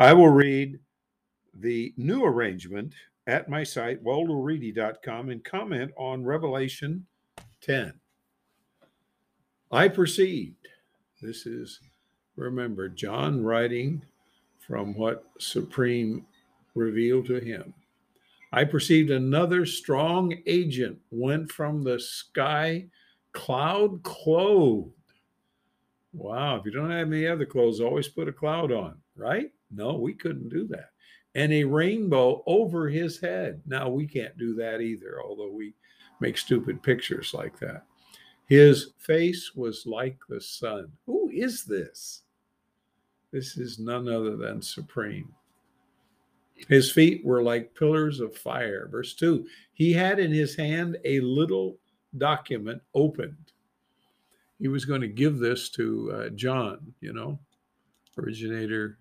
I will read the new arrangement at my site, waldoreedy.com, and comment on Revelation 10. I perceived, this is, remember, John writing from what Supreme revealed to him. I perceived another strong agent went from the sky, cloud clothed. Wow, if you don't have any other clothes, always put a cloud on, right? No, we couldn't do that. And a rainbow over his head. Now, we can't do that either, although we make stupid pictures like that. His face was like the sun. Who is this? This is none other than Supreme. His feet were like pillars of fire. Verse 2 He had in his hand a little document opened. He was going to give this to uh, John, you know, originator,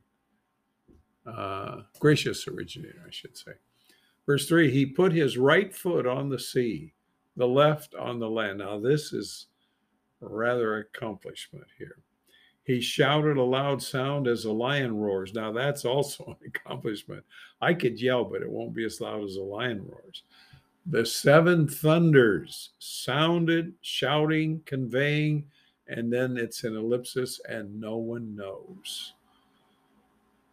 uh, gracious originator, I should say. Verse 3 He put his right foot on the sea, the left on the land. Now, this is rather accomplishment here. He shouted a loud sound as a lion roars. Now, that's also an accomplishment. I could yell, but it won't be as loud as a lion roars. The seven thunders sounded, shouting, conveying, and then it's an ellipsis, and no one knows.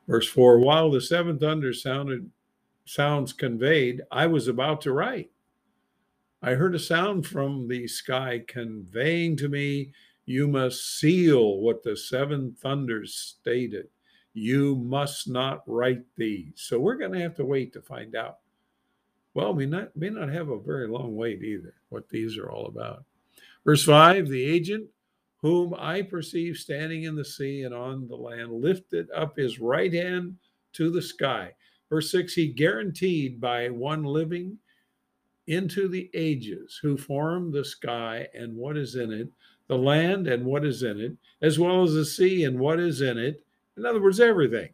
Verse 4 While the seven thunders sounded, sounds conveyed, I was about to write. I heard a sound from the sky conveying to me you must seal what the seven thunders stated. You must not write these. So we're going to have to wait to find out. Well, we not, may not have a very long wait either, what these are all about. Verse 5 The agent whom I perceive standing in the sea and on the land lifted up his right hand to the sky. Verse 6 He guaranteed by one living into the ages who formed the sky and what is in it the land and what is in it, as well as the sea and what is in it. In other words, everything.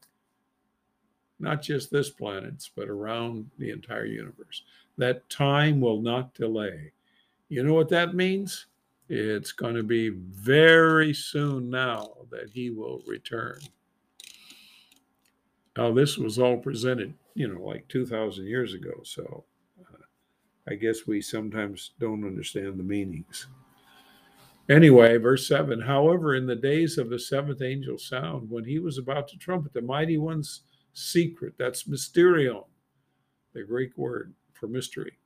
Not just this planet, but around the entire universe. That time will not delay. You know what that means? It's going to be very soon now that he will return. Now, this was all presented, you know, like 2,000 years ago. So uh, I guess we sometimes don't understand the meanings. Anyway, verse 7 However, in the days of the seventh angel sound, when he was about to trumpet the mighty one's secret, that's mysterion, the Greek word for mystery,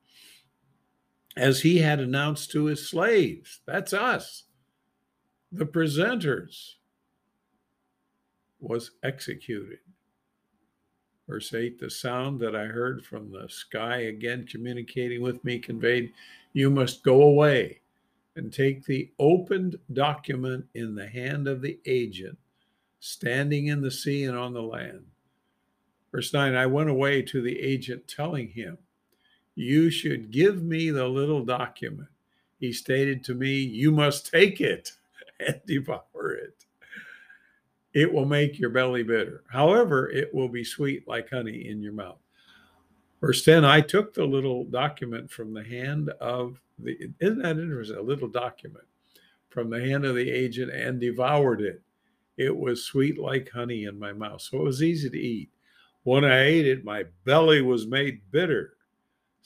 as he had announced to his slaves, that's us, the presenters, was executed. Verse 8 The sound that I heard from the sky again communicating with me conveyed, You must go away and take the opened document in the hand of the agent standing in the sea and on the land. Verse 9 I went away to the agent telling him, You should give me the little document. He stated to me, You must take it and devour it. It will make your belly bitter. However, it will be sweet like honey in your mouth. Verse 10 I took the little document from the hand of the, isn't that interesting? A little document from the hand of the agent and devoured it. It was sweet like honey in my mouth. So it was easy to eat. When I ate it, my belly was made bitter.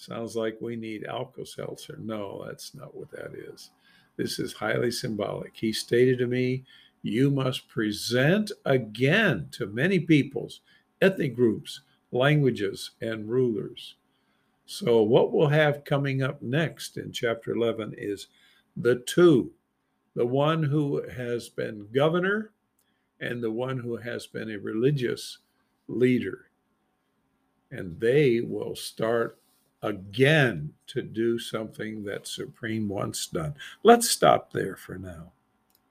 Sounds like we need Alka Seltzer. No, that's not what that is. This is highly symbolic. He stated to me, You must present again to many peoples, ethnic groups, languages, and rulers. So, what we'll have coming up next in chapter 11 is the two the one who has been governor and the one who has been a religious leader. And they will start again to do something that Supreme once done. Let's stop there for now.